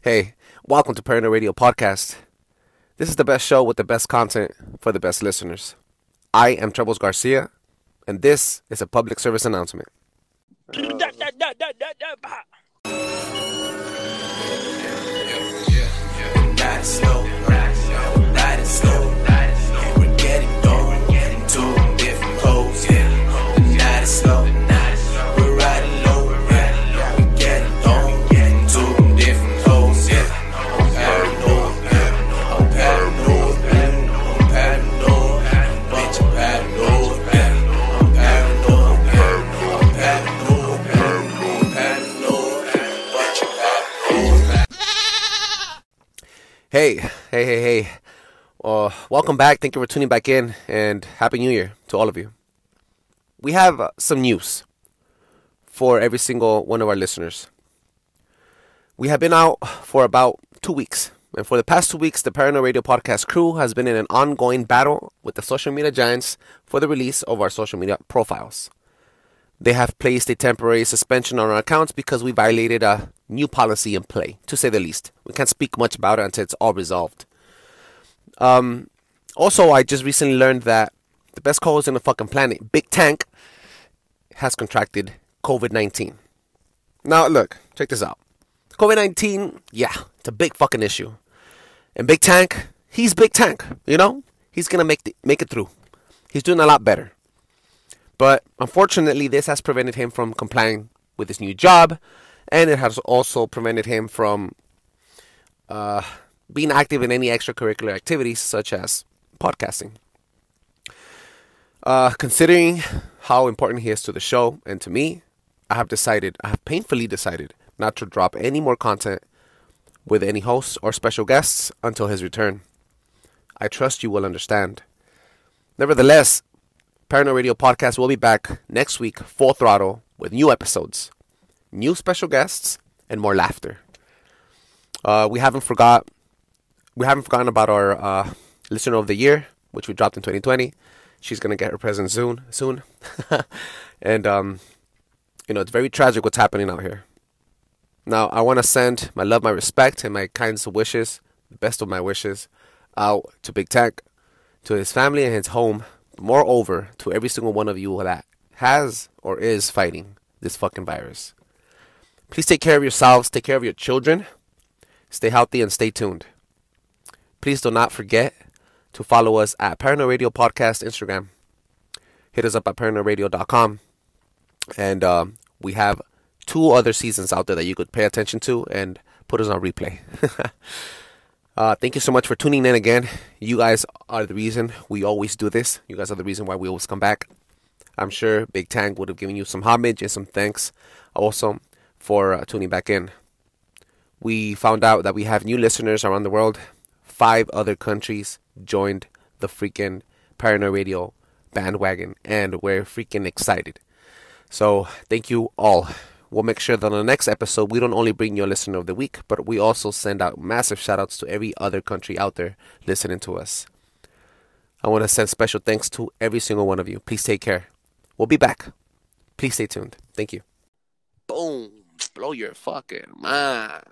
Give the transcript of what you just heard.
Hey, welcome to Paranoid Radio Podcast. This is the best show with the best content for the best listeners. I am Troubles Garcia, and this is a public service announcement. Hey, hey, hey, hey. Uh, welcome back. Thank you for tuning back in, and Happy New Year to all of you. We have uh, some news for every single one of our listeners. We have been out for about two weeks, and for the past two weeks, the Paranoid Radio Podcast crew has been in an ongoing battle with the social media giants for the release of our social media profiles. They have placed a temporary suspension on our accounts because we violated a new policy in play, to say the least. We can't speak much about it until it's all resolved. Um, also, I just recently learned that the best co-host in the fucking planet, Big Tank, has contracted COVID 19. Now, look, check this out. COVID 19, yeah, it's a big fucking issue. And Big Tank, he's Big Tank, you know? He's gonna make, the, make it through. He's doing a lot better. But unfortunately, this has prevented him from complying with his new job, and it has also prevented him from uh, being active in any extracurricular activities such as podcasting. Uh, considering how important he is to the show and to me, I have decided, I have painfully decided, not to drop any more content with any hosts or special guests until his return. I trust you will understand. Nevertheless, Paranoid Radio Podcast will be back next week, full throttle, with new episodes, new special guests, and more laughter. Uh, we haven't forgot, we haven't forgotten about our uh, listener of the year, which we dropped in 2020. She's gonna get her present soon, soon, and um, you know it's very tragic what's happening out here. Now, I want to send my love, my respect, and my kindest wishes, the best of my wishes, out to Big Tank, to his family and his home. Moreover, to every single one of you that has or is fighting this fucking virus. Please take care of yourselves, take care of your children, stay healthy, and stay tuned. Please do not forget to follow us at Paranoid Radio Podcast Instagram. Hit us up at paranoidradio.com. And um, we have two other seasons out there that you could pay attention to and put us on replay. uh, thank you so much for tuning in again. You guys are the reason we always do this. You guys are the reason why we always come back. I'm sure Big Tank would have given you some homage and some thanks also for uh, tuning back in. We found out that we have new listeners around the world. Five other countries joined the freaking Paranoid Radio bandwagon, and we're freaking excited. So, thank you all. We'll make sure that on the next episode, we don't only bring you a listener of the week, but we also send out massive shout outs to every other country out there listening to us. I want to send special thanks to every single one of you. Please take care. We'll be back. Please stay tuned. Thank you. Blow your fucking mind.